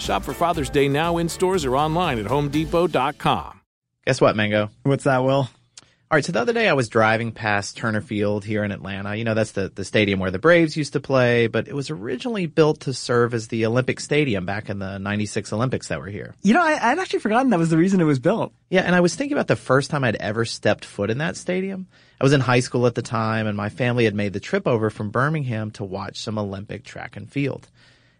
Shop for Father's Day now in stores or online at homedepot.com. Guess what, Mango? What's that, Will? All right, so the other day I was driving past Turner Field here in Atlanta. You know, that's the, the stadium where the Braves used to play, but it was originally built to serve as the Olympic Stadium back in the 96 Olympics that were here. You know, I, I'd actually forgotten that was the reason it was built. Yeah, and I was thinking about the first time I'd ever stepped foot in that stadium. I was in high school at the time, and my family had made the trip over from Birmingham to watch some Olympic track and field.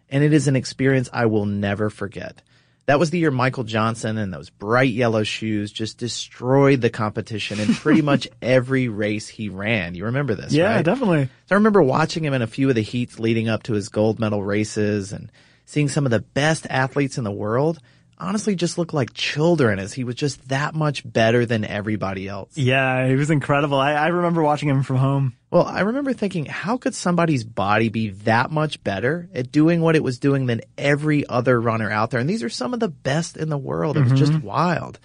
And it is an experience I will never forget. That was the year Michael Johnson and those bright yellow shoes just destroyed the competition in pretty much every race he ran. You remember this, Yeah, right? definitely. So I remember watching him in a few of the heats leading up to his gold medal races and seeing some of the best athletes in the world honestly just look like children as he was just that much better than everybody else. Yeah, he was incredible. I, I remember watching him from home. Well, I remember thinking, how could somebody's body be that much better at doing what it was doing than every other runner out there? And these are some of the best in the world. It was just mm-hmm. wild.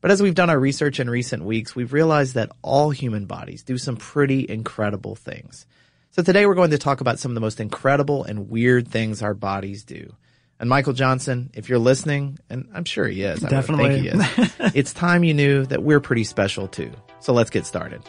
But as we've done our research in recent weeks, we've realized that all human bodies do some pretty incredible things. So today we're going to talk about some of the most incredible and weird things our bodies do. And Michael Johnson, if you're listening, and I'm sure he is, I would think Definitely. he is, it's time you knew that we're pretty special too. So let's get started.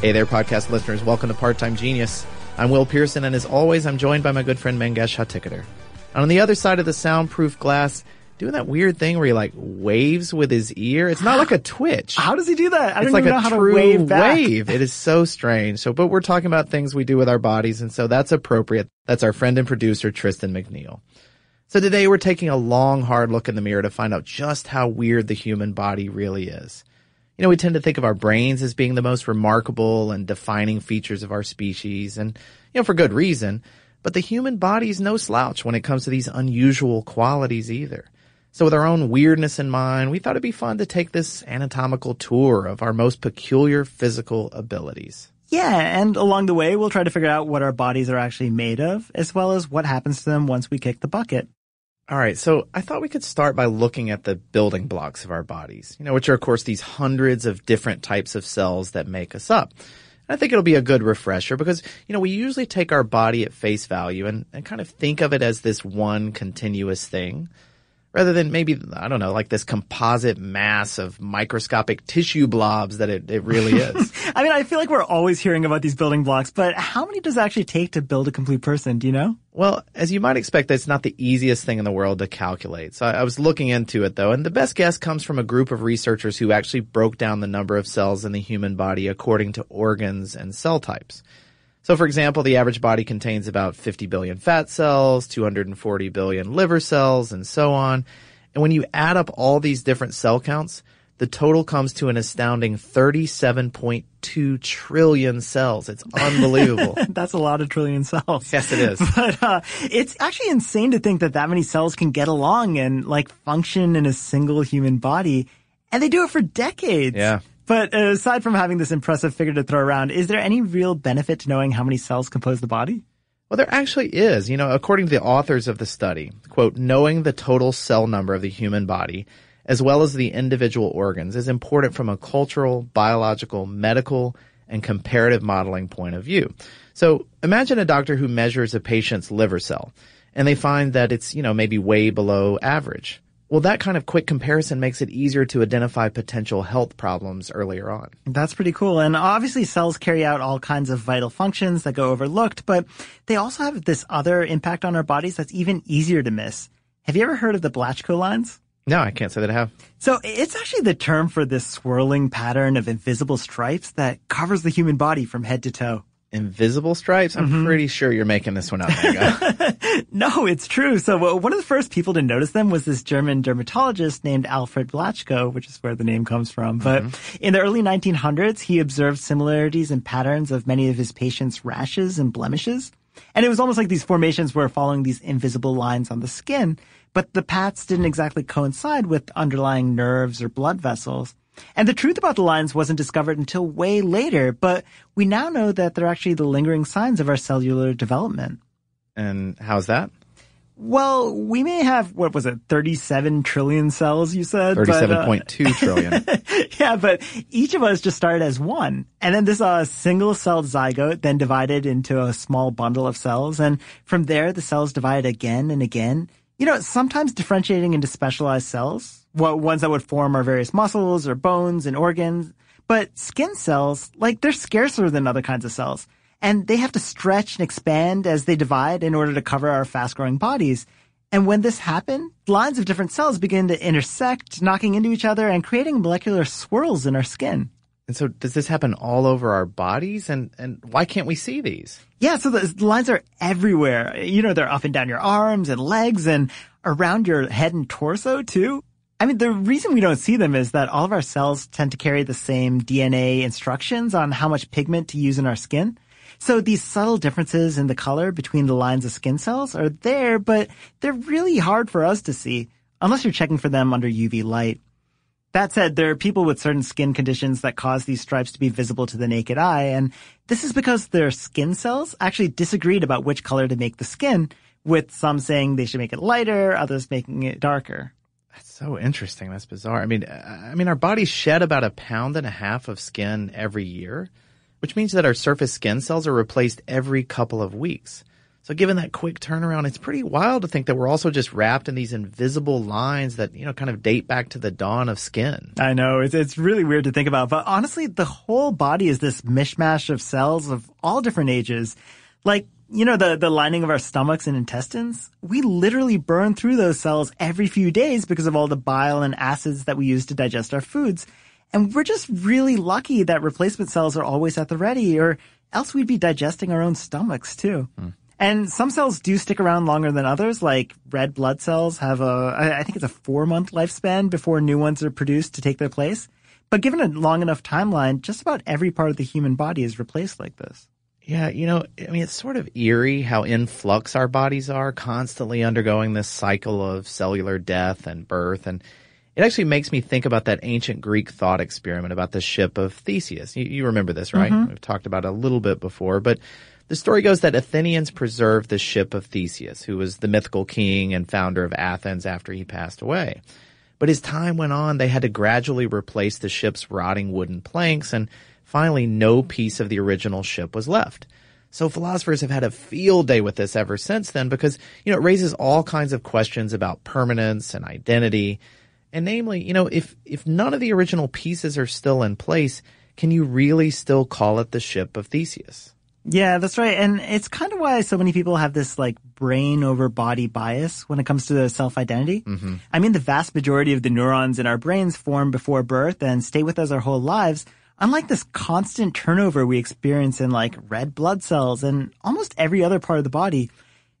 Hey there, podcast listeners. Welcome to Part Time Genius. I'm Will Pearson, and as always, I'm joined by my good friend Mangesh Hattikudur. And on the other side of the soundproof glass, doing that weird thing where he like waves with his ear. It's not like a twitch. How does he do that? I it's don't like know how true to wave back. wave. It is so strange. So, but we're talking about things we do with our bodies, and so that's appropriate. That's our friend and producer Tristan McNeil. So today we're taking a long, hard look in the mirror to find out just how weird the human body really is. You know, we tend to think of our brains as being the most remarkable and defining features of our species, and, you know, for good reason. But the human body is no slouch when it comes to these unusual qualities either. So with our own weirdness in mind, we thought it'd be fun to take this anatomical tour of our most peculiar physical abilities. Yeah, and along the way, we'll try to figure out what our bodies are actually made of, as well as what happens to them once we kick the bucket. All right, so I thought we could start by looking at the building blocks of our bodies, you know, which are of course these hundreds of different types of cells that make us up. And I think it'll be a good refresher because, you know, we usually take our body at face value and, and kind of think of it as this one continuous thing rather than maybe, I don't know, like this composite mass of microscopic tissue blobs that it, it really is. I mean, I feel like we're always hearing about these building blocks, but how many does it actually take to build a complete person? Do you know? Well, as you might expect, it's not the easiest thing in the world to calculate. So I, I was looking into it though, and the best guess comes from a group of researchers who actually broke down the number of cells in the human body according to organs and cell types. So for example, the average body contains about 50 billion fat cells, 240 billion liver cells, and so on. And when you add up all these different cell counts, the total comes to an astounding 37.2 trillion cells. It's unbelievable. That's a lot of trillion cells. yes, it is. But uh, it's actually insane to think that that many cells can get along and like function in a single human body, and they do it for decades. Yeah. But uh, aside from having this impressive figure to throw around, is there any real benefit to knowing how many cells compose the body? Well, there actually is. You know, according to the authors of the study, quote, knowing the total cell number of the human body, as well as the individual organs, is important from a cultural, biological, medical, and comparative modeling point of view. So imagine a doctor who measures a patient's liver cell, and they find that it's, you know, maybe way below average. Well, that kind of quick comparison makes it easier to identify potential health problems earlier on. That's pretty cool. And obviously cells carry out all kinds of vital functions that go overlooked, but they also have this other impact on our bodies that's even easier to miss. Have you ever heard of the Blaschko lines? No, I can't say that I have. So it's actually the term for this swirling pattern of invisible stripes that covers the human body from head to toe. Invisible stripes? I'm mm-hmm. pretty sure you're making this one up. No, it's true. So uh, one of the first people to notice them was this German dermatologist named Alfred Blaschko, which is where the name comes from. But in the early 1900s, he observed similarities and patterns of many of his patients' rashes and blemishes. And it was almost like these formations were following these invisible lines on the skin, but the paths didn't exactly coincide with underlying nerves or blood vessels. And the truth about the lines wasn't discovered until way later, but we now know that they're actually the lingering signs of our cellular development. And how's that? Well, we may have, what was it, 37 trillion cells, you said? uh, 37.2 trillion. yeah, but each of us just started as one. And then this uh, single celled zygote then divided into a small bundle of cells. And from there, the cells divide again and again. You know, sometimes differentiating into specialized cells, what ones that would form our various muscles or bones and organs. But skin cells, like, they're scarcer than other kinds of cells. And they have to stretch and expand as they divide in order to cover our fast growing bodies. And when this happens, lines of different cells begin to intersect, knocking into each other and creating molecular swirls in our skin. and so does this happen all over our bodies? And, and why can't we see these? Yeah, so the the lines are everywhere. You know, they're up and down your arms and legs and around your head and torso too. I mean, the reason we don't see them is that all of our cells tend to carry the same DNA instructions on how much pigment to use in our skin. So these subtle differences in the color between the lines of skin cells are there, but they're really hard for us to see unless you're checking for them under UV light. That said, there are people with certain skin conditions that cause these stripes to be visible to the naked eye, and this is because their skin cells actually disagreed about which color to make the skin, with some saying they should make it lighter, others making it darker. That's so interesting. That's bizarre. I mean, I mean, our bodies shed about a pound and a half of skin every year, which means that our surface skin cells are replaced every couple of weeks. So given that quick turnaround, it's pretty wild to think that we're also just wrapped in these invisible lines that, you know, kind of date back to the dawn of skin. I know, it's, it's really weird to think about, but honestly, the whole body is this mishmash of cells of all different ages. Like, you know, the, the lining of our stomachs and intestines? We literally burn through those cells every few days because of all the bile and acids that we use to digest our foods. And we're just really lucky that replacement cells are always at the ready, or else we'd be digesting our own stomachs too. Hmm. And some cells do stick around longer than others, like red blood cells have a, I think it's a four month lifespan before new ones are produced to take their place. But given a long enough timeline, just about every part of the human body is replaced like this. Yeah, you know, I mean, it's sort of eerie how in flux our bodies are, constantly undergoing this cycle of cellular death and birth. And it actually makes me think about that ancient Greek thought experiment about the ship of Theseus. You, you remember this, right? Mm-hmm. We've talked about it a little bit before, but the story goes that Athenians preserved the ship of Theseus, who was the mythical king and founder of Athens after he passed away. But as time went on, they had to gradually replace the ship's rotting wooden planks, and finally, no piece of the original ship was left. So philosophers have had a field day with this ever since then because, you know, it raises all kinds of questions about permanence and identity. And namely, you know, if, if none of the original pieces are still in place, can you really still call it the ship of Theseus? Yeah, that's right. And it's kind of why so many people have this like brain over body bias when it comes to their self identity. Mm-hmm. I mean, the vast majority of the neurons in our brains form before birth and stay with us our whole lives. Unlike this constant turnover we experience in like red blood cells and almost every other part of the body,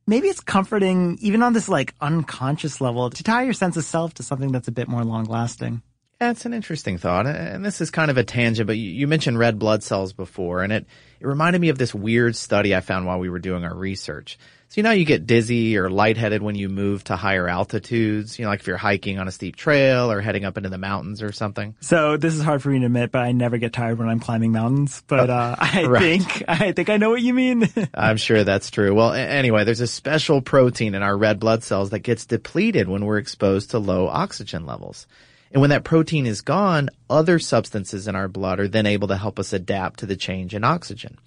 maybe it's comforting even on this like unconscious level to tie your sense of self to something that's a bit more long lasting. That's an interesting thought. And this is kind of a tangent, but you mentioned red blood cells before, and it, it reminded me of this weird study I found while we were doing our research. So you know you get dizzy or lightheaded when you move to higher altitudes, you know, like if you're hiking on a steep trail or heading up into the mountains or something. So this is hard for me to admit, but I never get tired when I'm climbing mountains. But uh, I right. think I think I know what you mean. I'm sure that's true. Well, anyway, there's a special protein in our red blood cells that gets depleted when we're exposed to low oxygen levels. And when that protein is gone, other substances in our blood are then able to help us adapt to the change in oxygen.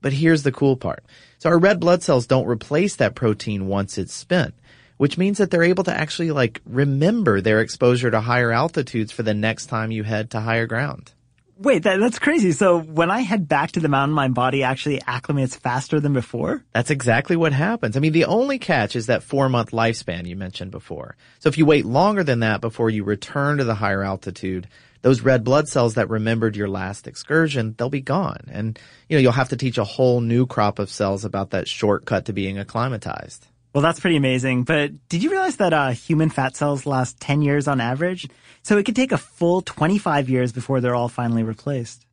But here's the cool part. So our red blood cells don't replace that protein once it's spent, which means that they're able to actually like remember their exposure to higher altitudes for the next time you head to higher ground. Wait, that, that's crazy. So when I head back to the mountain, my body actually acclimates faster than before? That's exactly what happens. I mean, the only catch is that four month lifespan you mentioned before. So if you wait longer than that before you return to the higher altitude, those red blood cells that remembered your last excursion, they'll be gone. And, you know, you'll have to teach a whole new crop of cells about that shortcut to being acclimatized. Well, that's pretty amazing. But did you realize that uh, human fat cells last 10 years on average? So it could take a full 25 years before they're all finally replaced.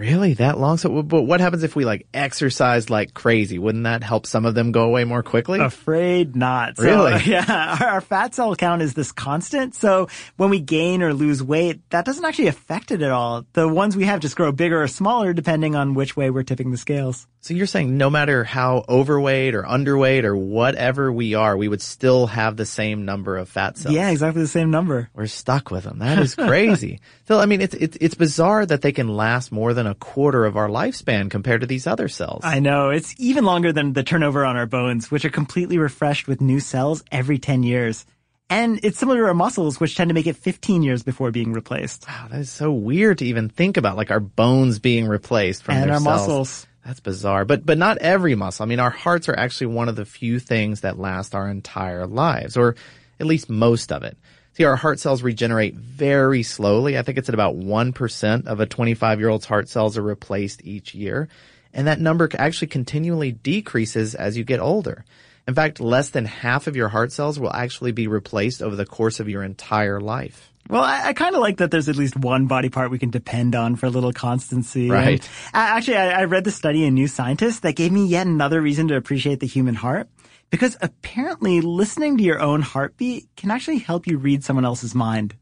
Really? That long? So, but what happens if we like exercise like crazy? Wouldn't that help some of them go away more quickly? Afraid not. So, really? Yeah. Our, our fat cell count is this constant. So when we gain or lose weight, that doesn't actually affect it at all. The ones we have just grow bigger or smaller depending on which way we're tipping the scales. So you're saying no matter how overweight or underweight or whatever we are, we would still have the same number of fat cells. Yeah, exactly the same number. We're stuck with them. That is crazy. so I mean, it's, it's it's bizarre that they can last more than a quarter of our lifespan compared to these other cells. I know it's even longer than the turnover on our bones, which are completely refreshed with new cells every ten years. And it's similar to our muscles, which tend to make it 15 years before being replaced. Wow, that is so weird to even think about, like our bones being replaced from and their our cells. muscles. That's bizarre. But but not every muscle. I mean, our hearts are actually one of the few things that last our entire lives, or at least most of it. See, our heart cells regenerate very slowly. I think it's at about 1% of a 25 year old's heart cells are replaced each year. And that number actually continually decreases as you get older. In fact, less than half of your heart cells will actually be replaced over the course of your entire life. Well, I, I kind of like that there's at least one body part we can depend on for a little constancy. Right. And, actually, I, I read the study in New Scientist that gave me yet another reason to appreciate the human heart. Because apparently listening to your own heartbeat can actually help you read someone else's mind.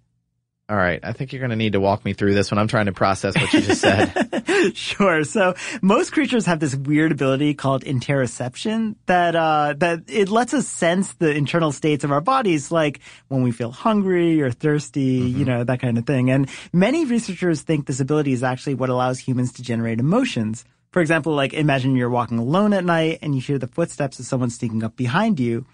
All right. I think you're going to need to walk me through this when I'm trying to process what you just said. sure. So most creatures have this weird ability called interoception that, uh, that it lets us sense the internal states of our bodies, like when we feel hungry or thirsty, mm-hmm. you know, that kind of thing. And many researchers think this ability is actually what allows humans to generate emotions. For example, like imagine you're walking alone at night and you hear the footsteps of someone sneaking up behind you.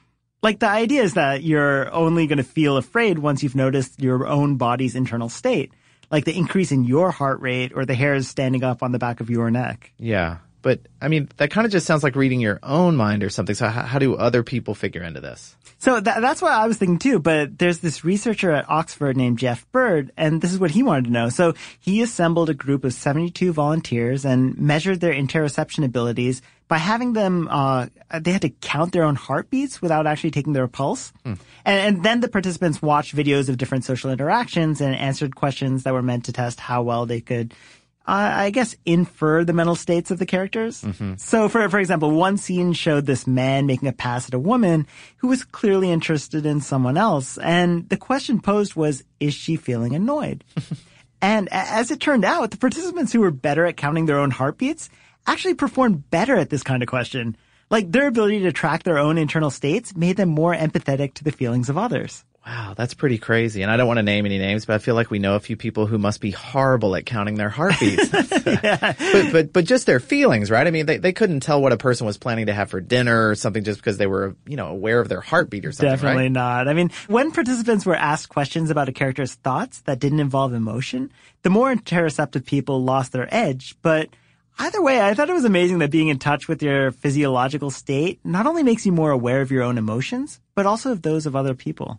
Like the idea is that you're only going to feel afraid once you've noticed your own body's internal state, like the increase in your heart rate or the hairs standing up on the back of your neck. Yeah. But I mean, that kind of just sounds like reading your own mind or something. So how, how do other people figure into this? So that, that's what I was thinking too. But there's this researcher at Oxford named Geoff Bird, and this is what he wanted to know. So he assembled a group of 72 volunteers and measured their interoception abilities by having them, uh, they had to count their own heartbeats without actually taking their pulse. Hmm. And, and, then the participants watched videos of different social interactions and answered questions that were meant to test how well they could I guess, infer the mental states of the characters. Mm-hmm. So, for for example, one scene showed this man making a pass at a woman who was clearly interested in someone else, and the question posed was, "Is she feeling annoyed?" and as it turned out, the participants who were better at counting their own heartbeats actually performed better at this kind of question. Like their ability to track their own internal states made them more empathetic to the feelings of others. Wow, that's pretty crazy. And I don't want to name any names, but I feel like we know a few people who must be horrible at counting their heartbeats. yeah. but, but, but just their feelings, right? I mean, they, they couldn't tell what a person was planning to have for dinner or something just because they were, you know, aware of their heartbeat or something. Definitely right? not. I mean, when participants were asked questions about a character's thoughts that didn't involve emotion, the more interoceptive people lost their edge, but Either way, I thought it was amazing that being in touch with your physiological state not only makes you more aware of your own emotions, but also of those of other people.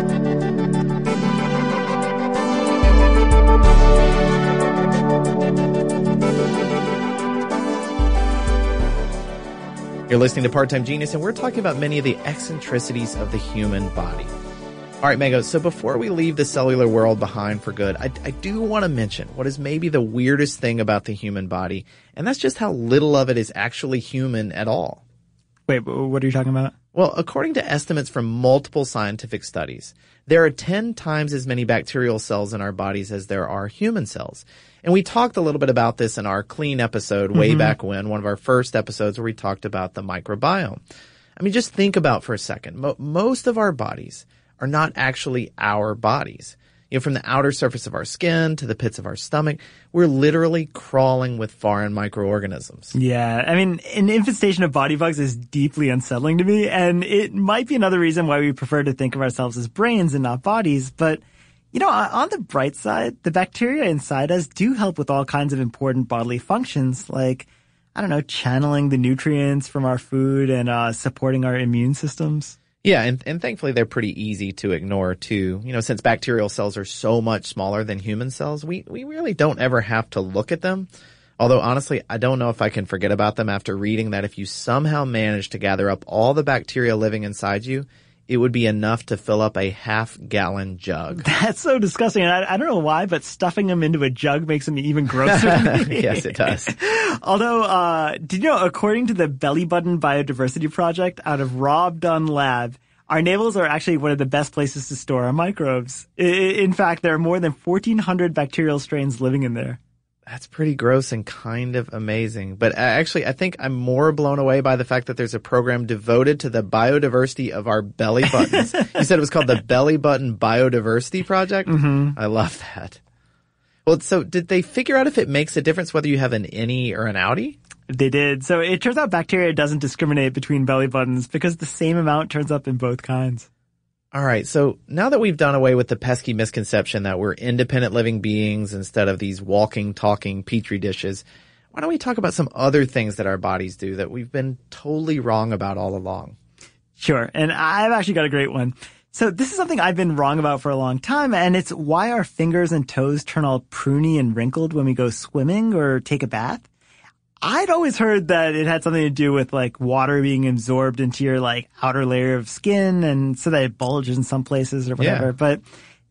You're listening to Part Time Genius, and we're talking about many of the eccentricities of the human body. All right, Mango. So before we leave the cellular world behind for good, I, I do want to mention what is maybe the weirdest thing about the human body, and that's just how little of it is actually human at all. Wait, what are you talking about? Well, according to estimates from multiple scientific studies, there are 10 times as many bacterial cells in our bodies as there are human cells. And we talked a little bit about this in our clean episode way Mhm. back when, one of our first episodes where we talked about the microbiome. I mean, just think about for a second. Mo- most of our bodies are not actually our bodies. You know, from the outer surface of our skin to the pits of our stomach, we're literally crawling with foreign microorganisms. Yeah, I mean, an infestation of body bugs is deeply unsettling to me, and it might be another reason why we prefer to think of ourselves as brains and not bodies. But, you know, on the bright side, the bacteria inside us do help with all kinds of important bodily functions, like, I don't know, channeling the nutrients from our food and uh, supporting our immune systems. Yeah, and, and thankfully they're pretty easy to ignore too. You know, since bacterial cells are so much smaller than human cells, we, we really don't ever have to look at them. Although honestly, I don't know if I can forget about them after reading that if you somehow manage to gather up all the bacteria living inside you, it would be enough to fill up a half gallon jug. That's so disgusting. And I, I don't know why, but stuffing them into a jug makes them even grosser. yes, it does. Although, uh, did you know, according to the Belly Button Biodiversity Project out of Rob Dunn Lab, our navels are actually one of the best places to store our microbes. In fact, there are more than 1,400 bacterial strains living in there. That's pretty gross and kind of amazing. But uh, actually, I think I'm more blown away by the fact that there's a program devoted to the biodiversity of our belly buttons. you said it was called the Belly Button Biodiversity Project? Mhm. I love that. Well, so did they figure out if it makes a difference whether you have an innie or an outie? They did. So it turns out bacteria doesn't discriminate between belly buttons because the same amount turns up in both kinds. All right. So now that we've done away with the pesky misconception that we're independent living beings instead of these walking, talking petri dishes, why don't we talk about some other things that our bodies do that we've been totally wrong about all along? Sure. And I've actually got a great one. So this is something I've been wrong about for a long time, and it's why our fingers and toes turn all pruny and wrinkled when we go swimming or take a bath. I'd always heard that it had something to do with like water being absorbed into your like outer layer of skin and so that it bulges in some places or whatever. Yeah. But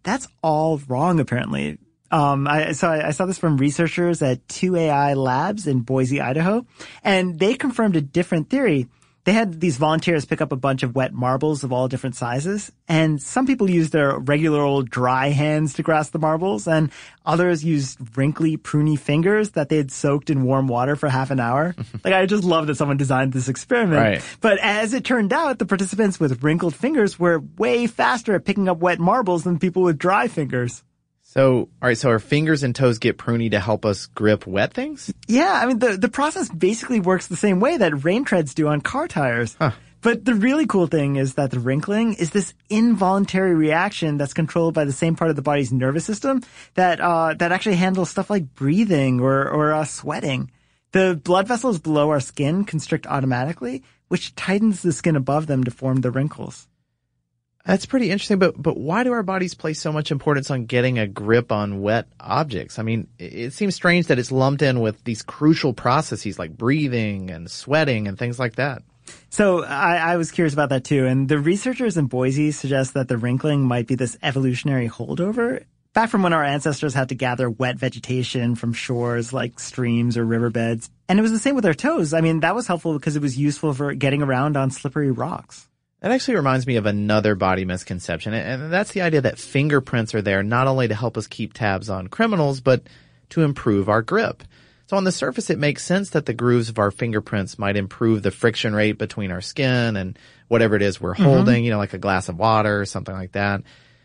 that's all wrong apparently. Um, I, so I, I saw this from researchers at 2AI Labs in Boise, Idaho, and they confirmed a different theory. They had these volunteers pick up a bunch of wet marbles of all different sizes, and some people used their regular old dry hands to grasp the marbles, and others used wrinkly, pruny fingers that they had soaked in warm water for half an hour. like, I just love that someone designed this experiment. Right. But as it turned out, the participants with wrinkled fingers were way faster at picking up wet marbles than people with dry fingers. So, all right, so our fingers and toes get pruny to help us grip wet things? Yeah, I mean, the, the process basically works the same way that rain treads do on car tires. Huh. But the really cool thing is that the wrinkling is this involuntary reaction that's controlled by the same part of the body's nervous system that uh, that actually handles stuff like breathing or or uh, sweating. The blood vessels below our skin constrict automatically, which tightens the skin above them to form the wrinkles. That's pretty interesting, but but why do our bodies place so much importance on getting a grip on wet objects? I mean, it, seems strange that it's lumped in with these crucial processes like breathing and sweating and things like that. So I, I, was curious about that too. And the researchers in Boise suggest that the wrinkling might be this evolutionary holdover back from when our ancestors had to gather wet vegetation from shores like streams or riverbeds. And it was the same with our toes. I mean, that was helpful because it was useful for getting around on slippery rocks. That actually reminds me of another body misconception, and that's the idea that fingerprints are there not only to help us keep tabs on criminals, but to improve our grip. So on the surface, it makes sense that the grooves of our fingerprints might improve the friction rate between our skin and whatever it is we're mm-hmm. holding, you know, like a glass of water or something like that.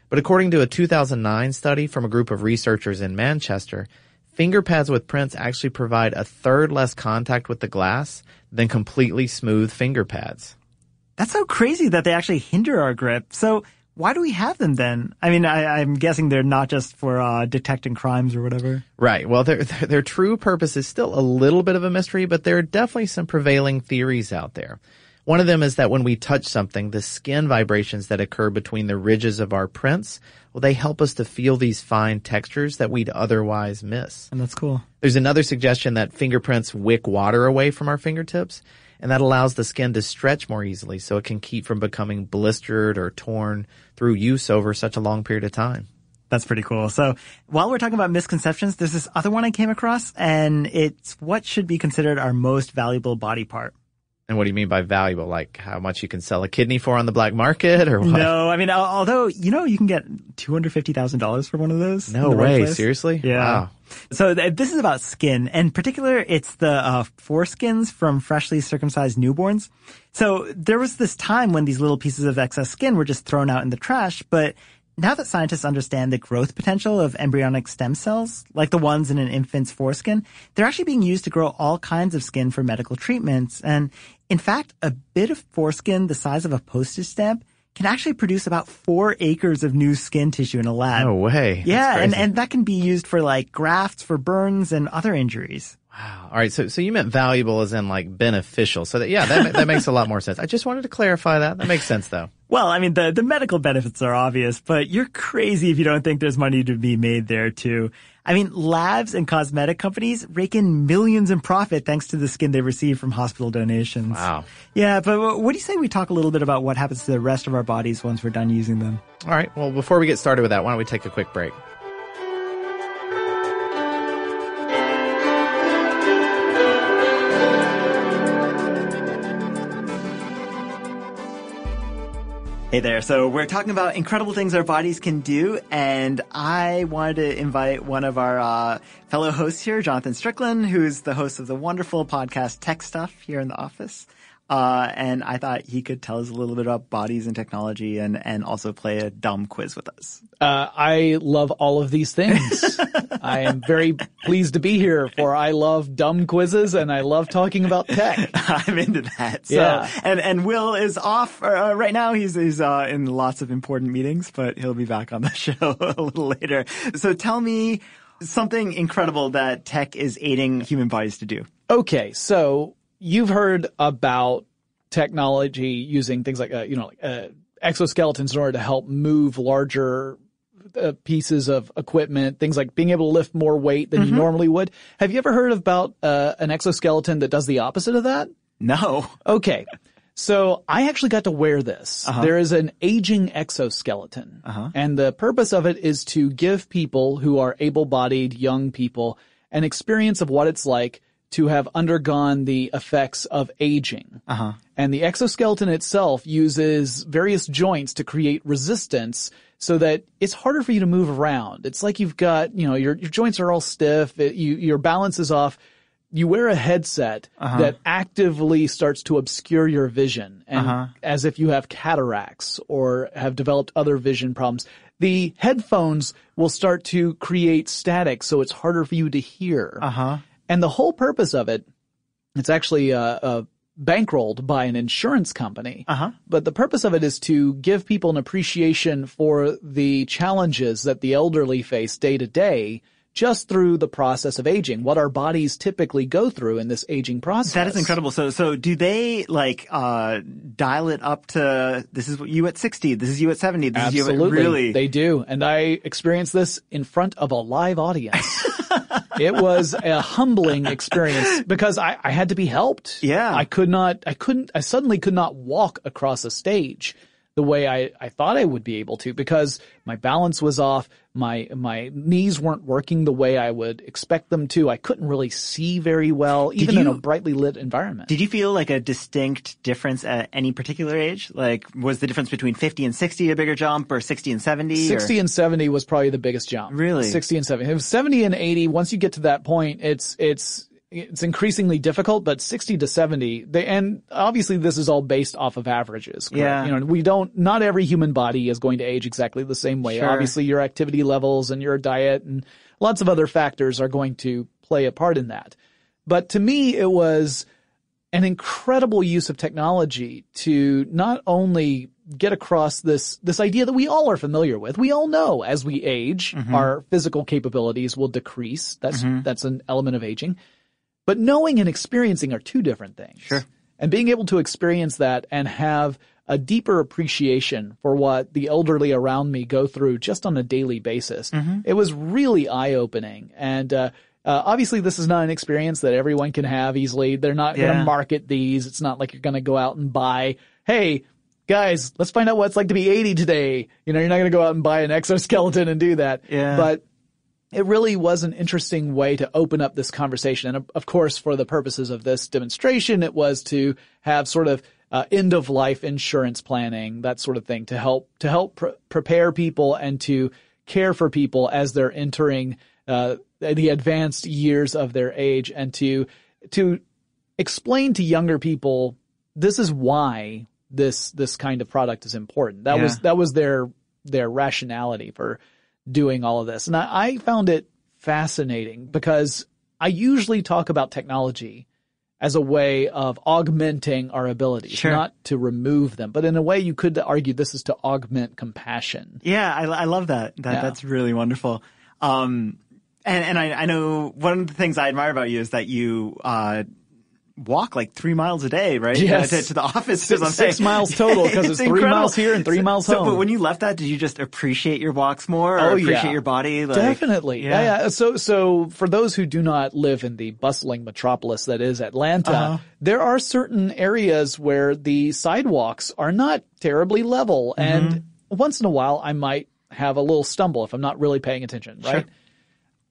But according to a 2009 study from a group of researchers in Manchester, finger pads with prints actually provide a third less contact with the glass than completely smooth finger pads. That's so crazy that they actually hinder our grip. So why do we have them then? I mean, I, am guessing they're not just for uh, detecting crimes or whatever. Right. Well, their, their, their true purpose is still a little bit of a mystery, but there are definitely some prevailing theories out there. One of them is that when we touch something, the skin vibrations that occur between the ridges of our prints, well, they help us to feel these fine textures that we'd otherwise miss. And that's cool. There's another suggestion that fingerprints wick water away from our fingertips and that allows the skin to stretch more easily so it can keep from becoming blistered or torn through use over such a long period of time. That's pretty cool. So while we're talking about misconceptions, there's this other one I came across and it's what should be considered our most valuable body part. And what do you mean by valuable? Like how much you can sell a kidney for on the black market or what? No, I mean, although, you know, you can get $250,000 for one of those. No way. Right Seriously? Yeah. Wow. So th- this is about skin. In particular, it's the uh, foreskins from freshly circumcised newborns. So there was this time when these little pieces of excess skin were just thrown out in the trash, but now that scientists understand the growth potential of embryonic stem cells, like the ones in an infant's foreskin, they're actually being used to grow all kinds of skin for medical treatments. And in fact, a bit of foreskin the size of a postage stamp can actually produce about four acres of new skin tissue in a lab. No way. Yeah, and, and that can be used for like grafts for burns and other injuries. Wow. All right. So, so you meant valuable as in like beneficial. So that, yeah, that, that makes a lot more sense. I just wanted to clarify that. That makes sense though. Well, I mean, the, the medical benefits are obvious, but you're crazy if you don't think there's money to be made there too. I mean, labs and cosmetic companies rake in millions in profit thanks to the skin they receive from hospital donations. Wow. Yeah, but what do you say we talk a little bit about what happens to the rest of our bodies once we're done using them? All right. Well, before we get started with that, why don't we take a quick break? Hey there. So we're talking about incredible things our bodies can do, and I wanted to invite one of our uh, fellow hosts here, Jonathan Strickland, who's the host of the wonderful podcast TechStuff here in the office. Uh, and I thought he could tell us a little bit about bodies and technology and, and also play a dumb quiz with us. Uh, I love all of these things. I am very pleased to be here for I love dumb quizzes and I love talking about tech. I'm into that. So, yeah. And, and Will is off uh, right now. He's, he's, uh, in lots of important meetings, but he'll be back on the show a little later. So tell me something incredible that tech is aiding human bodies to do. Okay. So you've heard about technology using things like, uh, you know, like, uh, exoskeletons in order to help move larger uh, pieces of equipment, things like being able to lift more weight than mm-hmm. you normally would. Have you ever heard about uh, an exoskeleton that does the opposite of that? No. Okay. So I actually got to wear this. Uh-huh. There is an aging exoskeleton. Uh-huh. And the purpose of it is to give people who are able-bodied young people an experience of what it's like to have undergone the effects of aging. Uh-huh. And the exoskeleton itself uses various joints to create resistance so that it's harder for you to move around. It's like you've got, you know, your, your joints are all stiff, it, you, your balance is off. You wear a headset uh-huh. that actively starts to obscure your vision and uh-huh. as if you have cataracts or have developed other vision problems. the headphones will start to create static so it's harder for you to hear. Uh-huh. And the whole purpose of it, it's actually uh, uh, bankrolled by an insurance company. Uh-huh. But the purpose of it is to give people an appreciation for the challenges that the elderly face day to day just through the process of aging, what our bodies typically go through in this aging process. That is incredible. So, so do they like uh, dial it up to this is you at sixty, this is you at seventy, this Absolutely. is you at really? They do. And I experienced this in front of a live audience. it was a humbling experience because I, I had to be helped. Yeah. I could not, I couldn't, I suddenly could not walk across a stage the way I, I thought I would be able to because my balance was off. My, my knees weren't working the way I would expect them to. I couldn't really see very well, even in a brightly lit environment. Did you feel like a distinct difference at any particular age? Like, was the difference between 50 and 60 a bigger jump or 60 and 70? 60 or? and 70 was probably the biggest jump. Really? 60 and 70. It 70 and 80, once you get to that point, it's, it's, it's increasingly difficult, but 60 to 70, they, and obviously this is all based off of averages. correct? Yeah. You know, we don't, not every human body is going to age exactly the same way. Sure. Obviously your activity levels and your diet and lots of other factors are going to play a part in that. But to me, it was an incredible use of technology to not only get across this this idea that we all are familiar with. We all know as we age, mm-hmm. our physical capabilities will decrease. That's mm-hmm. that's an element of aging. But knowing and experiencing are two different things. Sure. And being able to experience that and have a deeper appreciation for what the elderly around me go through just on a daily basis. It was really eye opening. And, uh, uh, obviously this is not an experience that everyone can have easily. They're not going to market these. It's not like you're going to go out and buy, hey, guys, let's find out what it's like to be 80 today. You know, you're not going to go out and buy an exoskeleton and do that. Yeah. But it really was an interesting way to open up this conversation. And of- course, for the purposes of this demonstration, it was to have sort of uh, end of life insurance planning, that sort of thing to help, to help pr- prepare people and to care for people as they're entering, uh, the advanced years of their age and to, to explain to younger people, this is why this, this kind of product is important. That was, that was their, their rationality for doing all of this. And I, I found it fascinating because I usually talk about technology as a way of augmenting our abilities, Sure. not to remove them, but in a way you could argue this is to augment compassion. Yeah, I, I love that. That Yeah. that's really wonderful. Um, and and I, I know one of the things I admire about you is that you uh, walk like three miles a day, right? Yes. Uh, to, to the office. Six- six miles total, 'cause it's three incredible. miles here and three miles so, home. But when you left that, did you just appreciate your walks more, or Oh, appreciate yeah. your body? Like, Definitely. Yeah. yeah. So, so for those who do not live in the bustling metropolis that is Atlanta, Uh-huh. there are certain areas where the sidewalks are not terribly level. Mm-hmm. And once in a while, I might have a little stumble if I'm not really paying attention, right?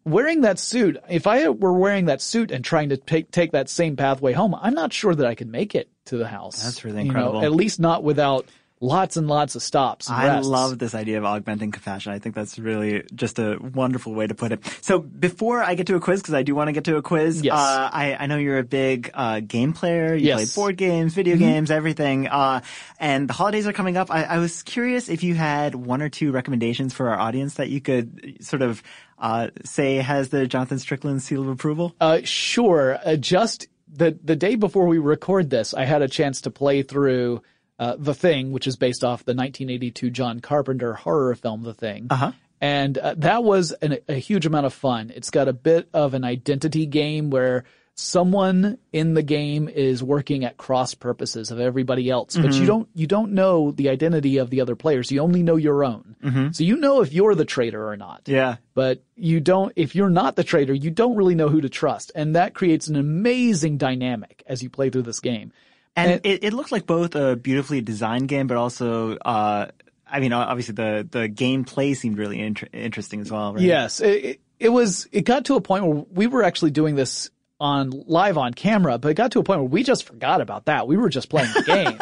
Wearing that suit, if I were wearing that suit and trying to take, take that same pathway home, I'm not sure that I could make it to the house. That's really You know, incredible. at least not without lots and lots of stops. I love this idea of augmenting compassion. I think that's really just a wonderful way to put it. So before I get to a quiz, because I do want to get to a quiz, Yes. uh, I, I know you're a big uh, game player. You Yes. Mm-hmm. play board games, video games, everything. Uh, and the holidays are coming up. I, I was curious if you had one or two recommendations for our audience that you could sort of uh, say has the Jonathan Strickland seal of approval. Uh, sure. Uh, just the the day before we record this, I had a chance to play through uh, The Thing, which is based off the 1982 John Carpenter horror film The Thing. Uh-huh. And uh, that was an, a huge amount of fun. It's got a bit of an identity game where someone in the game is working at cross purposes of everybody else, but you don't you don't know the identity of the other players. You only know your own. So you know if you're the traitor or not Yeah. but you don't, if you're not the traitor, you don't really know who to trust. And that creates an amazing dynamic as you play through this game. And it, it looked like both a beautifully designed game, but also, uh, I mean, obviously the, the gameplay seemed really inter- interesting as well, right? Yes, it, it, it was, it got to a point where we were actually doing this on live on camera, but it got to a point where we just forgot about that. We were just playing the game.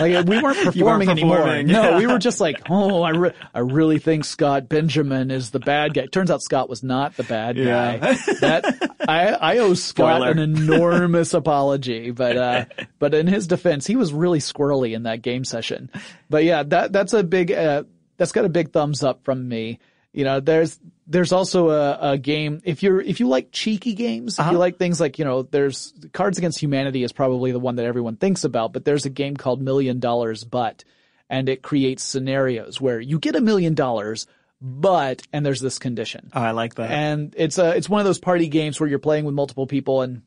like we weren't performing anymore. performing, No, yeah. we were just like, oh, I, re- I really think Scott Benjamin is the bad guy. Turns out Scott was not the bad Yeah. guy. That I, I owe Scott Spoiler. an enormous apology, but uh, but in his defense, he was really squirrely in that game session. But yeah, that that's a big. Uh, that's got a big thumbs up from me. You know, there's there's also a, a game if you're if you like cheeky games, if you uh-huh. like things like you know, there's Cards Against Humanity is probably the one that everyone thinks about, but there's a game called Million Dollars But, and it creates scenarios where you get a million dollars, but and there's this condition. Oh, I like that. And it's a it's one of those party games where you're playing with multiple people and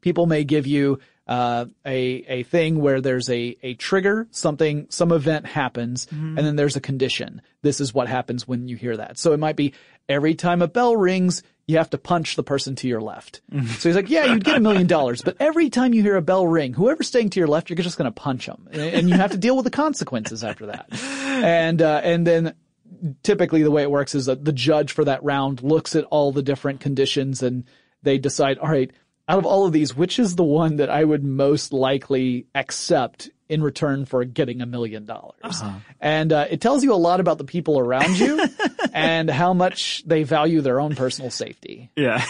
people may give you uh, a a thing where there's a a trigger, something some event happens, and then there's a condition. This is what happens when you hear that. So it might be every time a bell rings, you have to punch the person to your left. So he's like, yeah, you'd get a million dollars, but every time you hear a bell ring, whoever's staying to your left, you're just going to punch them, and you have to deal with the consequences after that. And uh, and then typically the way it works is that the judge for that round looks at all the different conditions and they decide, all right, out of all of these, which is the one that I would most likely accept in return for getting a million dollars? And uh, it tells you a lot about the people around you and how much they value their own personal safety. Yeah.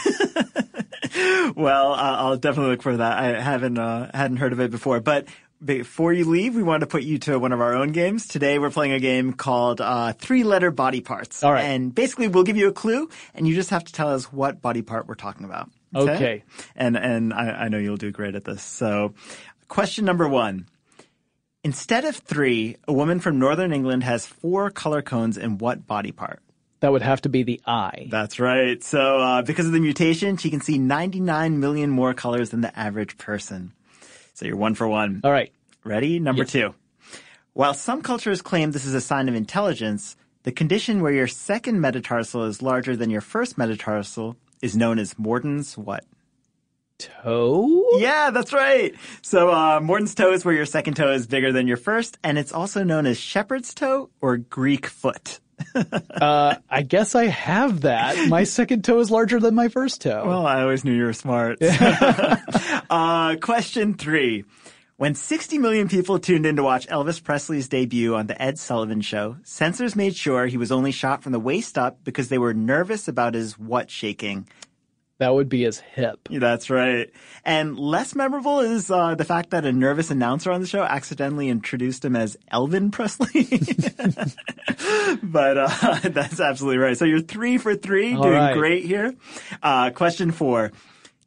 well, I'll definitely look for that. I haven't uh, hadn't heard of it before, but before you leave, we want to put you to one of our own games. Today, we're playing a game called uh, Three Letter Body Parts. All right. And basically, we'll give you a clue, and you just have to tell us what body part we're talking about. Okay. And and I, I know you'll do great at this. So, question number one. Instead of three, a woman from Northern England has four color cones in what body part? That would have to be the eye. That's right. So, uh, because of the mutation, she can see 99 million more colors than the average person. So you're one for one. All right. Ready? Number two. While some cultures claim this is a sign of intelligence, the condition where your second metatarsal is larger than your first metatarsal is known as Morton's what? Toe? Yeah, that's right. So, uh, Morton's toe is where your second toe is bigger than your first, and it's also known as shepherd's toe or Greek foot. Uh, I guess I have that. My second toe is larger than my first toe. Well, I always knew you were smart. uh, question three. When 60 million people tuned in to watch Elvis Presley's debut on The Ed Sullivan Show, censors made sure he was only shot from the waist up because they were nervous about his what shaking. that would be his hip. That's right. And less memorable is uh, the fact that a nervous announcer on the show accidentally introduced him as Elvin Presley. but uh, that's absolutely right. So you're three for three, All doing right. great here. Uh, question four.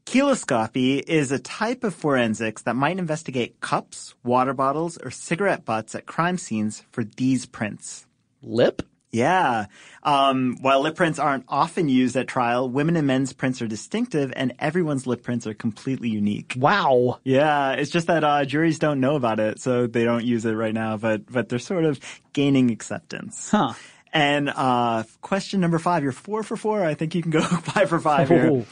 Cheiloscopy is a type of forensics that might investigate cups, water bottles, or cigarette butts at crime scenes for these prints. Lip? Yeah. Um, while lip prints aren't often used at trial, women and men's prints are distinctive and everyone's lip prints are completely unique. Wow. Yeah, it's just that uh, juries don't know about it, so they don't use it right now, but but they're sort of gaining acceptance. Huh. And uh, question number five, you're four for four. I think you can go five for five here. Oh.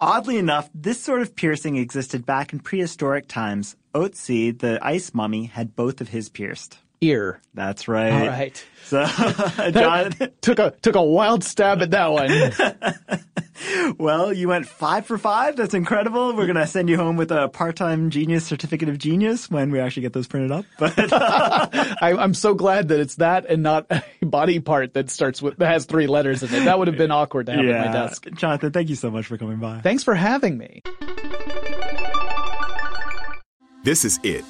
Oddly enough, this sort of piercing existed back in prehistoric times. Otzi, the ice mummy, had both of his pierced. Ear. That's right. All right. So, John, Took a took a wild stab at that one. well, you went five for five. That's incredible. We're gonna send you home with a part-time genius certificate of genius when we actually get those printed up. But uh, I, I'm so glad that it's that and not a body part that starts with that has three letters in it. That would have been awkward to have at my desk. Jonathan, thank you so much for coming by. Thanks for having me. This is it.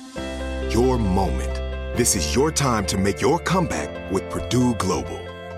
Your moment. This is your time to make your comeback with Purdue Global.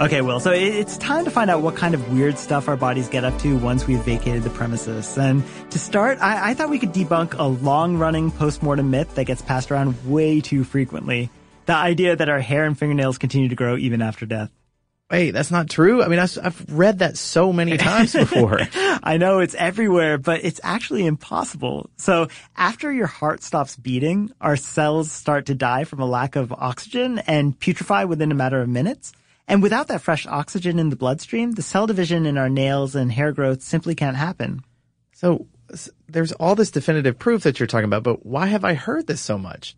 Okay, Will, so it's time to find out what kind of weird stuff our bodies get up to once we've vacated the premises. And to start, I, I thought we could debunk a long-running post-mortem myth that gets passed around way too frequently. The idea that our hair and fingernails continue to grow even after death. Wait, that's not true? I mean, I've, I've read that so many times before. I know it's everywhere, but it's actually impossible. So after your heart stops beating, our cells start to die from a lack of oxygen and putrefy within a matter of minutes. And without that fresh oxygen in the bloodstream, the cell division in our nails and hair growth simply can't happen. So there's all this definitive proof that you're talking about, but why have I heard this so much?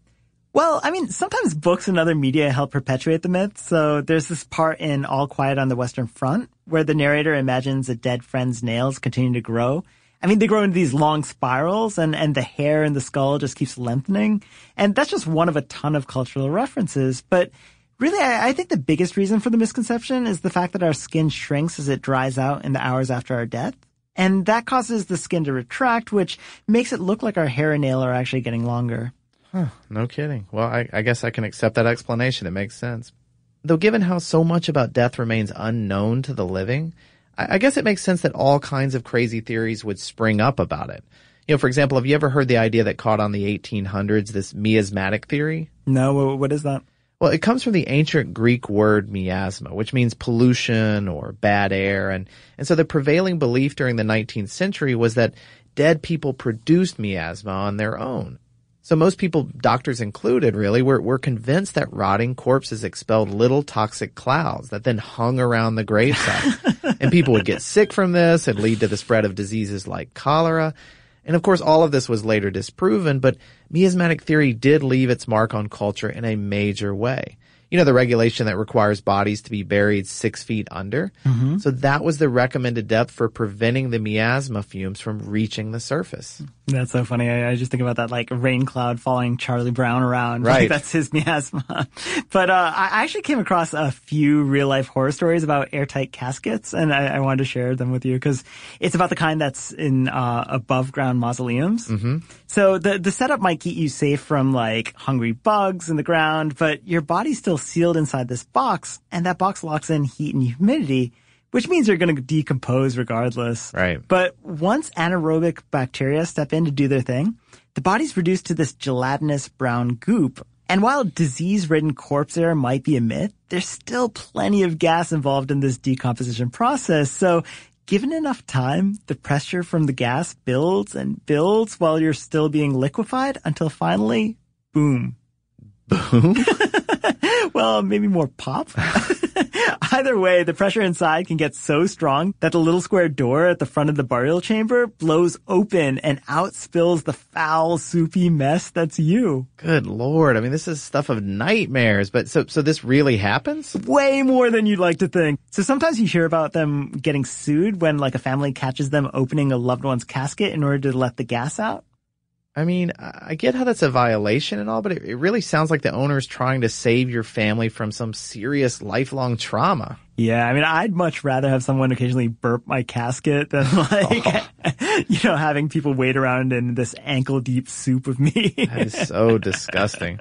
Well, I mean, sometimes books and other media help perpetuate the myth. So there's this part in All Quiet on the Western Front where the narrator imagines a dead friend's nails continue to grow. I mean, they grow into these long spirals and, and the hair in the skull just keeps lengthening. And that's just one of a ton of cultural references. But Really, I, I, think the biggest reason for the misconception is the fact that our skin shrinks as it dries out in the hours after our death. And that causes the skin to retract, which makes it look like our hair and nail are actually getting longer. Huh, no kidding. Well, I, I guess I can accept that explanation. It makes sense. Though given how so much about death remains unknown to the living, I, I guess it makes sense that all kinds of crazy theories would spring up about it. You know, for example, have you ever heard the idea that caught on the 1800s, this miasmatic theory? No, what is that? Well, it comes from the ancient Greek word miasma, which means pollution or bad air. And, and so the prevailing belief during the 19th century was that dead people produced miasma on their own. So most people, doctors included really, were, were convinced that rotting corpses expelled little toxic clouds that then hung around the gravesite. and people would get sick from this and lead to the spread of diseases like cholera. And of course, all of this was later disproven, but miasmatic theory did leave its mark on culture in a major way you know, the regulation that requires bodies to be buried six feet under. Mm-hmm. So that was the recommended depth for preventing the miasma fumes from reaching the surface. That's so funny. I, I just think about that like rain cloud following Charlie Brown around. Right. Like, that's his miasma. but, uh, I actually came across a few real life horror stories about airtight caskets and I, I wanted to share them with you because it's about the kind that's in, uh, above ground mausoleums. Mm-hmm. So the, the setup might keep you safe from like hungry bugs in the ground, but your body's still sealed inside this box, and that box locks in heat and humidity, which means you're going to decompose regardless. Right. But once anaerobic bacteria step in to do their thing, the body's reduced to this gelatinous brown goop. And while disease-ridden corpse air might be a myth, there's still plenty of gas involved in this decomposition process. So given enough time, the pressure from the gas builds and builds while you're still being liquefied until finally, boom. Boom? well, maybe more pop. Either way, the pressure inside can get so strong that the little square door at the front of the burial chamber blows open and out spills the foul, soupy mess that's you. Good lord. I mean, this is stuff of nightmares, but so, so this really happens? Way more than you'd like to think. So sometimes you hear about them getting sued when like a family catches them opening a loved one's casket in order to let the gas out. I mean, I get how that's a violation and all, but it, it really sounds like the owner is trying to save your family from some serious lifelong trauma. Yeah, I mean, I'd much rather have someone occasionally burp my casket than like, oh. you know, having people wait around in this ankle deep soup of me. that is so disgusting.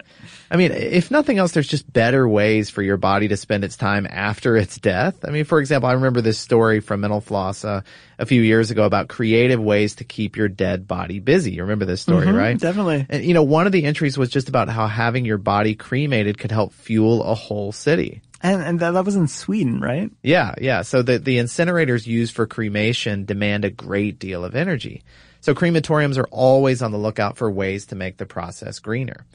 I mean, if nothing else, there's just better ways for your body to spend its time after its death. I mean, for example, I remember this story from Mental Floss uh, a few years ago about creative ways to keep your dead body busy. You remember this story, mm-hmm, right? Definitely. And, you know, one of the entries was just about how having your body cremated could help fuel a whole city. And, and that, that was in Sweden, right? Yeah, yeah. So the, the incinerators used for cremation demand a great deal of energy. So crematoriums are always on the lookout for ways to make the process greener.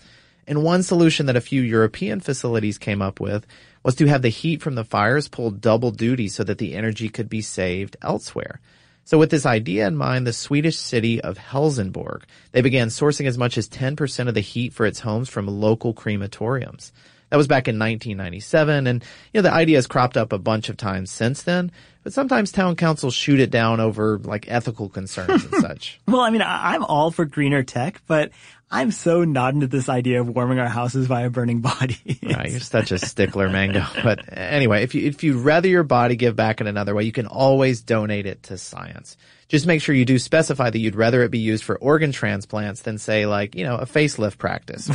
And one solution that a few European facilities came up with was to have the heat from the fires pull double duty so that the energy could be saved elsewhere. So with this idea in mind, the Swedish city of Helsingborg, they began sourcing as much as 10% of the heat for its homes from local crematoriums. That was back in 1997, and you know the idea has cropped up a bunch of times since then. But sometimes town councils shoot it down over like ethical concerns and such. Well, I mean, I- I'm all for greener tech, but I'm so not into this idea of warming our houses via burning bodies. Right, you're such a stickler, Mango. But anyway, if you if you'd rather your body give back in another way, you can always donate it to science. Just make sure you do specify that you'd rather it be used for organ transplants than say like, you know, a facelift practice.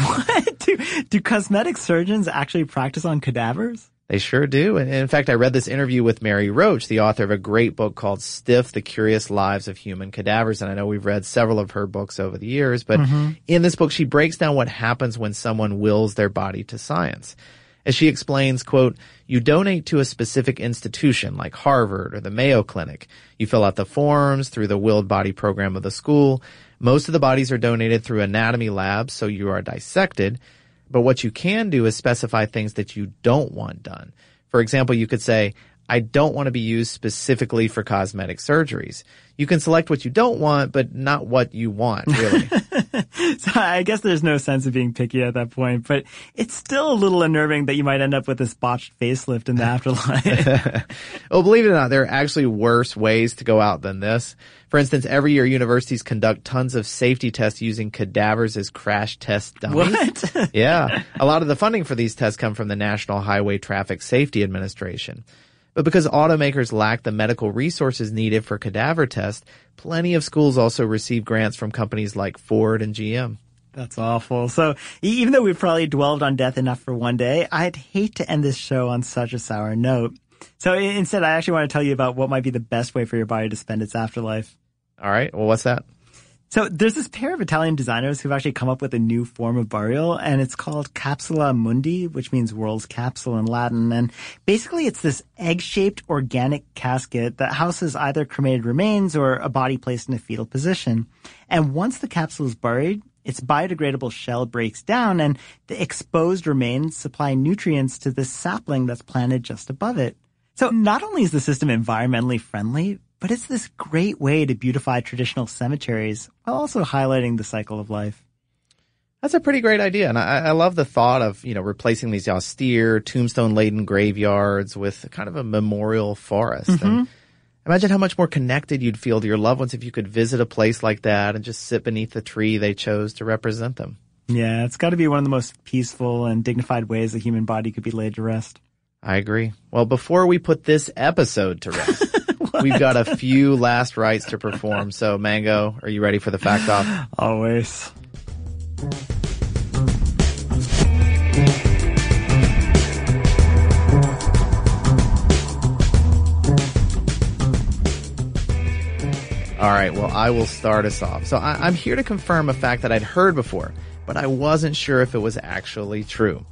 Do, do cosmetic surgeons actually practice on cadavers? They sure do. And in fact, I read this interview with Mary Roach, the author of a great book called Stiff, The Curious Lives of Human Cadavers. And I know we've read several of her books over the years, but Mhm. in this book, she breaks down what happens when someone wills their body to science. As she explains, quote, you donate to a specific institution like Harvard or the Mayo Clinic. You fill out the forms through the willed body program of the school. Most of the bodies are donated through anatomy labs, so you are dissected. But what you can do is specify things that you don't want done. For example, you could say, I don't want to be used specifically for cosmetic surgeries. You can select what you don't want, but not what you want, really. So I guess there's no sense of being picky at that point, but it's still a little unnerving that you might end up with this botched facelift in the afterlife. well, oh, believe it or not, there are actually worse ways to go out than this. For instance, every year universities conduct tons of safety tests using cadavers as crash test dummies. What? yeah. A lot of the funding for these tests come from the National Highway Traffic Safety Administration. But because automakers lack the medical resources needed for cadaver tests, plenty of schools also receive grants from companies like Ford and GM. That's awful. So even though we've probably dwelled on death enough for one day, I'd hate to end this show on such a sour note. So instead, I actually want to tell you about what might be the best way for your body to spend its afterlife. All right. Well, what's that? So there's this pair of Italian designers who've actually come up with a new form of burial and it's called Capsula Mundi, which means world's capsule in Latin. And basically it's this egg-shaped organic casket that houses either cremated remains or a body placed in a fetal position. And once the capsule is buried, its biodegradable shell breaks down and the exposed remains supply nutrients to the sapling that's planted just above it. So not only is the system environmentally friendly, but it's this great way to beautify traditional cemeteries while also highlighting the cycle of life. That's a pretty great idea. And I, I love the thought of, you know, replacing these austere, tombstone laden graveyards with kind of a memorial forest. And mm-hmm. imagine how much more connected you'd feel to your loved ones if you could visit a place like that and just sit beneath the tree they chose to represent them. Yeah, it's got to be one of the most peaceful and dignified ways a human body could be laid to rest. I agree. Well, before we put this episode to rest, we've got a few last rites to perform. So, Mango, are you ready for the fact off? Always. All right. Well, I will start us off. So I, I'm here to confirm a fact that I'd heard before, but I wasn't sure if it was actually true.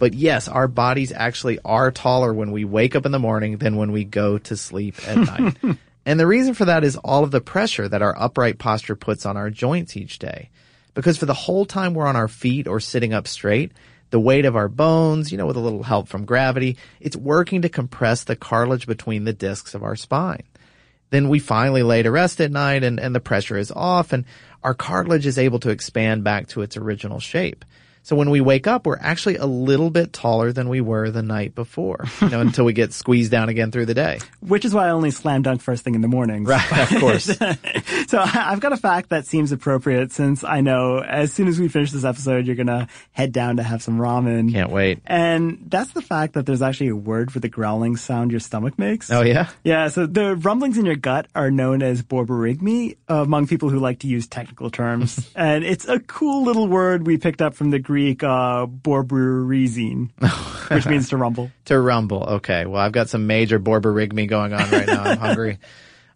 But yes, our bodies actually are taller when we wake up in the morning than when we go to sleep at night. And the reason for that is all of the pressure that our upright posture puts on our joints each day. Because for the whole time we're on our feet or sitting up straight, the weight of our bones, you know, with a little help from gravity, it's working to compress the cartilage between the discs of our spine. Then we finally lay to rest at night and, and the pressure is off and our cartilage is able to expand back to its original shape. So when we wake up, we're actually a little bit taller than we were the night before, you know, until we get squeezed down again through the day. Which is why I only slam dunk first thing in the morning. Right, of course. so I've got a fact that seems appropriate since I know as soon as we finish this episode, you're going to head down to have some ramen. Can't wait. And that's the fact that there's actually a word for the growling sound your stomach makes. Oh yeah? Yeah, so the rumblings in your gut are known as borborygmi among people who like to use technical terms. and it's a cool little word we picked up from the Greek uh, borboryzein, which means to rumble. To rumble. Okay. Well, I've got some major borborygmi going on right now. I'm hungry.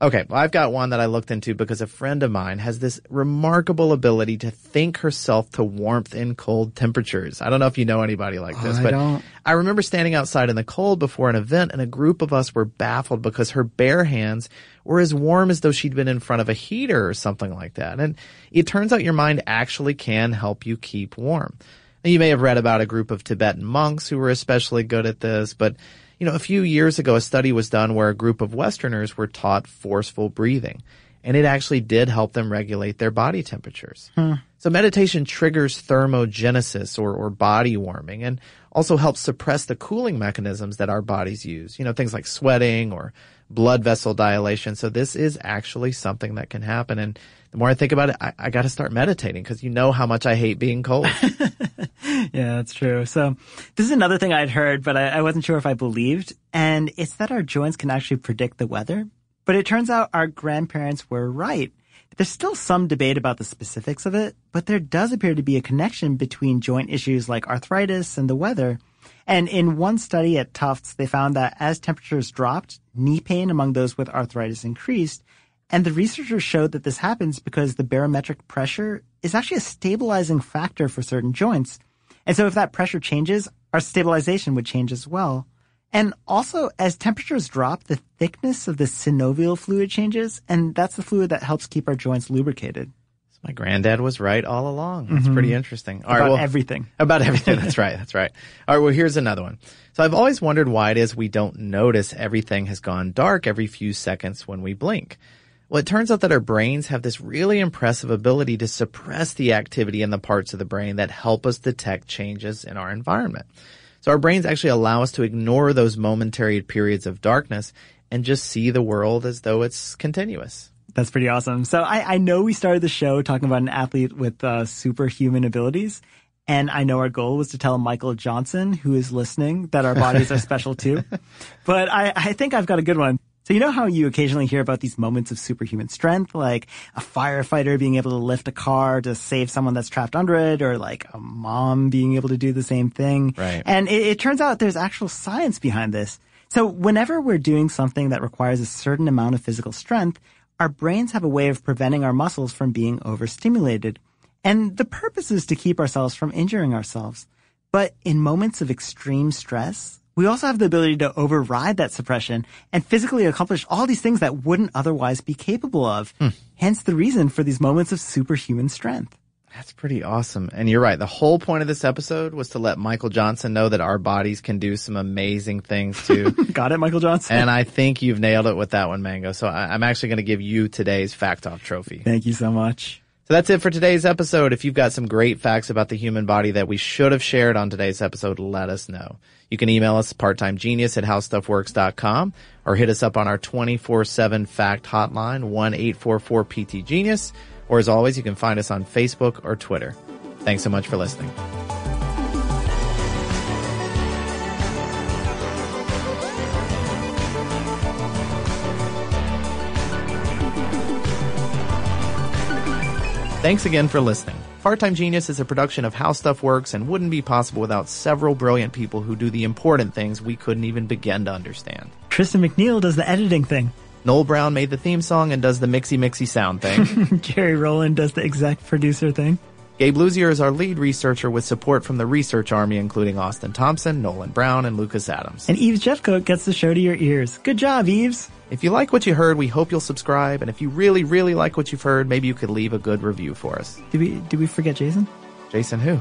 Okay, well, I've got one that I looked into because a friend of mine has this remarkable ability to think herself to warmth in cold temperatures. I don't know if you know anybody like this, I but don't. I remember standing outside in the cold before an event and a group of us were baffled because her bare hands were as warm as though she'd been in front of a heater or something like that. And it turns out your mind actually can help you keep warm. Now, you may have read about a group of Tibetan monks who were especially good at this, but you know, a few years ago, a study was done where a group of Westerners were taught forceful breathing, and it actually did help them regulate their body temperatures. Hmm. So meditation triggers thermogenesis or, or body warming and also helps suppress the cooling mechanisms that our bodies use. You know, things like sweating or blood vessel dilation. So this is actually something that can happen. And the more I think about it, I, I got to start meditating because you know how much I hate being cold. Yeah, that's true. So this is another thing I'd heard, but I, I wasn't sure if I believed. And it's that our joints can actually predict the weather. But it turns out our grandparents were right. There's still some debate about the specifics of it, but there does appear to be a connection between joint issues like arthritis and the weather. And in one study at Tufts, they found that as temperatures dropped, knee pain among those with arthritis increased. And the researchers showed that this happens because the barometric pressure is actually a stabilizing factor for certain joints. And so if that pressure changes, our stabilization would change as well. And also, as temperatures drop, the thickness of the synovial fluid changes, and that's the fluid that helps keep our joints lubricated. My granddad was right all along. That's Mhm. pretty interesting. All About well, everything. About everything. That's right. That's right. All right. Well, here's another one. So I've always wondered why it is we don't notice everything has gone dark every few seconds when we blink. Well, it turns out that our brains have this really impressive ability to suppress the activity in the parts of the brain that help us detect changes in our environment. So our brains actually allow us to ignore those momentary periods of darkness and just see the world as though it's continuous. That's pretty awesome. So I, I know we started the show talking about an athlete with uh, superhuman abilities. And I know our goal was to tell Michael Johnson, who is listening, that our bodies are special too. But I, I think I've got a good one. So you know how you occasionally hear about these moments of superhuman strength, like a firefighter being able to lift a car to save someone that's trapped under it, or like a mom being able to do the same thing. Right. And it, it turns out there's actual science behind this. So whenever we're doing something that requires a certain amount of physical strength, our brains have a way of preventing our muscles from being overstimulated. And the purpose is to keep ourselves from injuring ourselves. But in moments of extreme stress, we also have the ability to override that suppression and physically accomplish all these things that wouldn't otherwise be capable of. Hmm. Hence the reason for these moments of superhuman strength. That's pretty awesome. And you're right. The whole point of this episode was to let Michael Johnson know that our bodies can do some amazing things too. Got it, Michael Johnson? and I think you've nailed it with that one, Mango. So I, I'm actually going to give you today's Fact Off trophy. Thank you so much. So that's it for today's episode. If you've got some great facts about the human body that we should have shared on today's episode, let us know. You can email us parttimegenius at howstuffworks.com or hit us up on our 24-7 fact hotline, 1-844-PT-Genius. Or as always, you can find us on Facebook or Twitter. Thanks so much for listening. Thanks again for listening. Part-Time Genius is a production of How Stuff Works and wouldn't be possible without several brilliant people who do the important things we couldn't even begin to understand. Tristan McNeil does the editing thing. Noel Brown made the theme song and does the mixy mixy sound thing. Jerry Rowland does the exec producer thing. Gabe Luzier is our lead researcher with support from the research army including Austin Thompson, Nolan Brown, and Lucas Adams. And Eves Jeffcoat gets the show to your ears. Good job, Eves. If you like what you heard, we hope you'll subscribe. And if you really, really like what you've heard, maybe you could leave a good review for us. Did we did we forget Jason? Jason who?